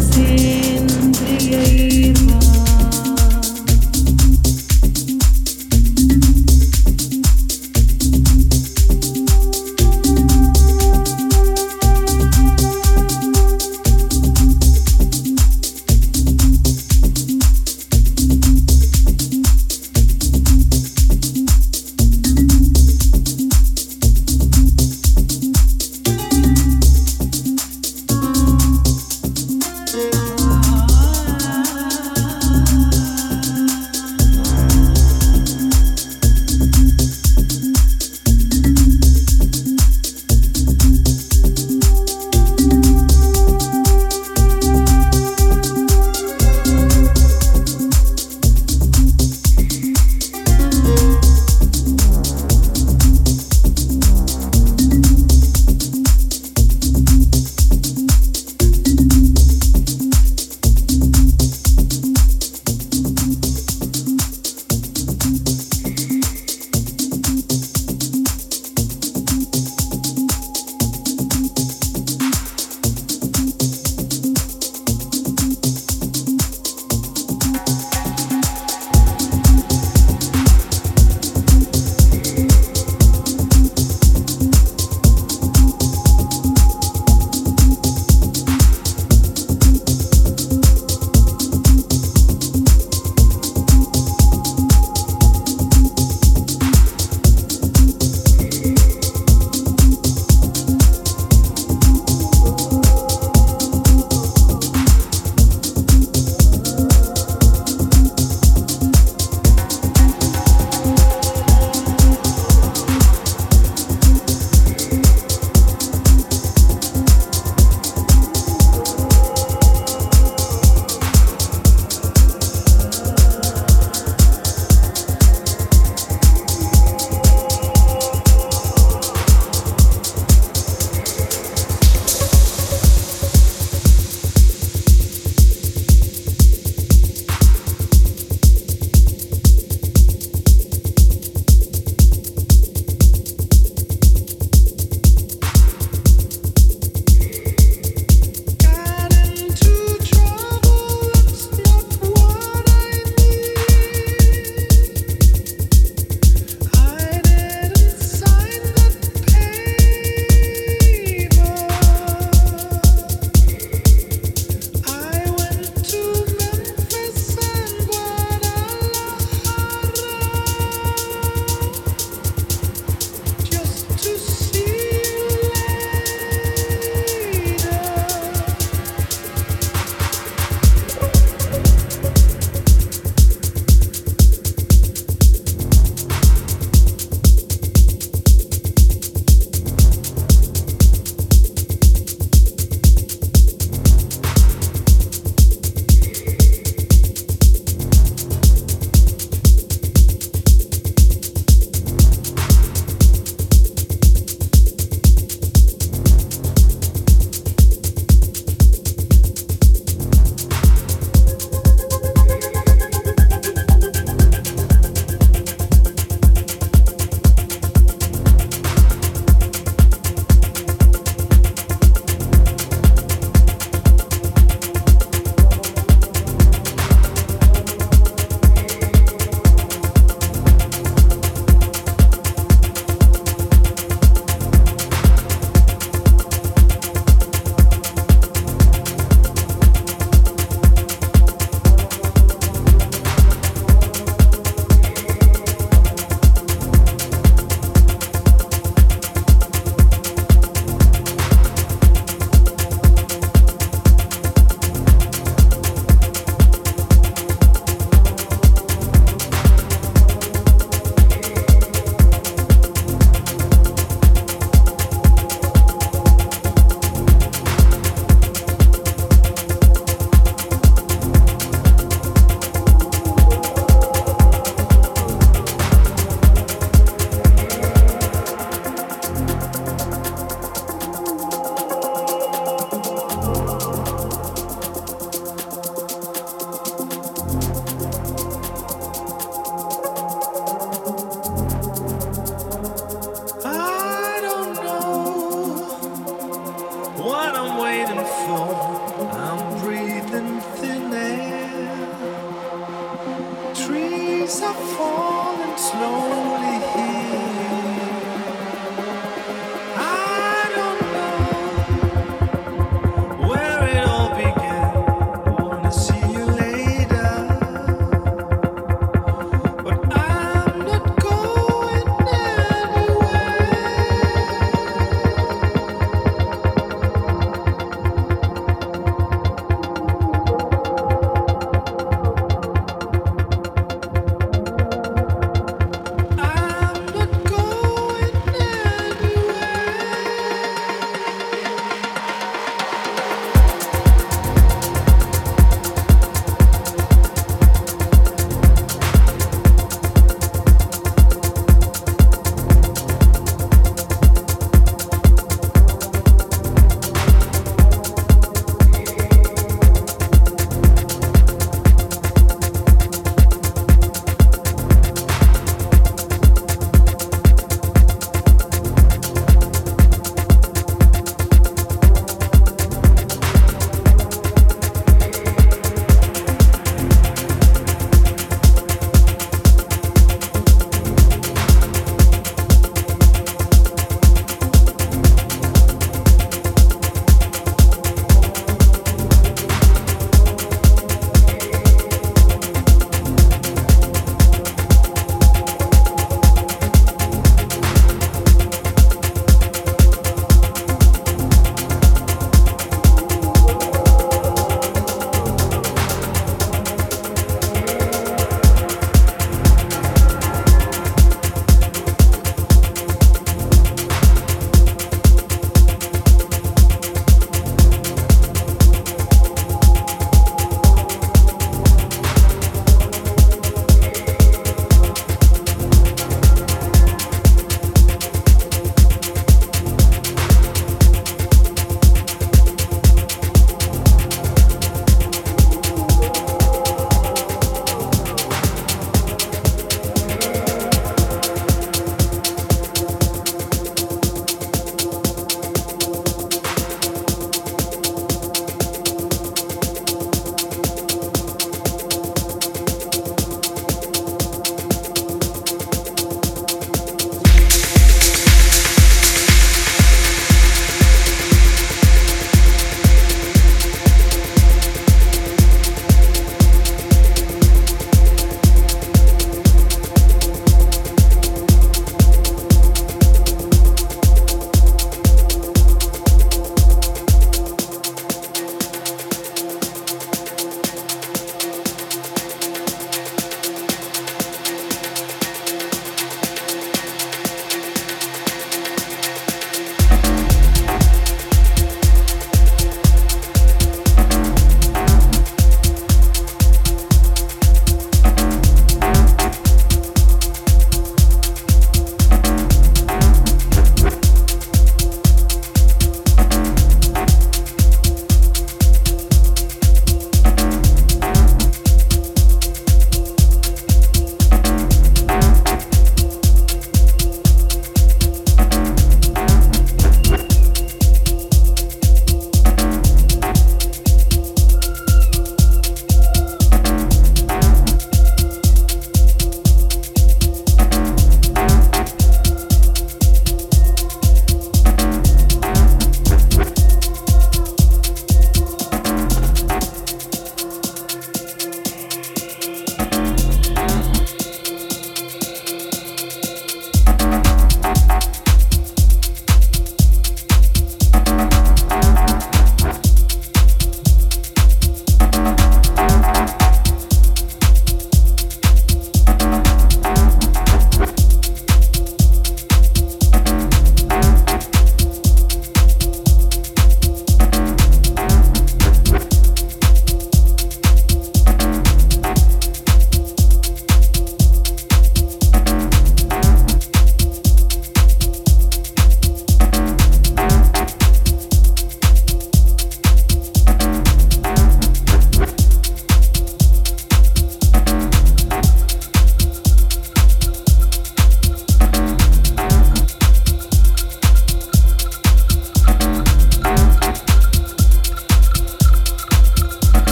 see.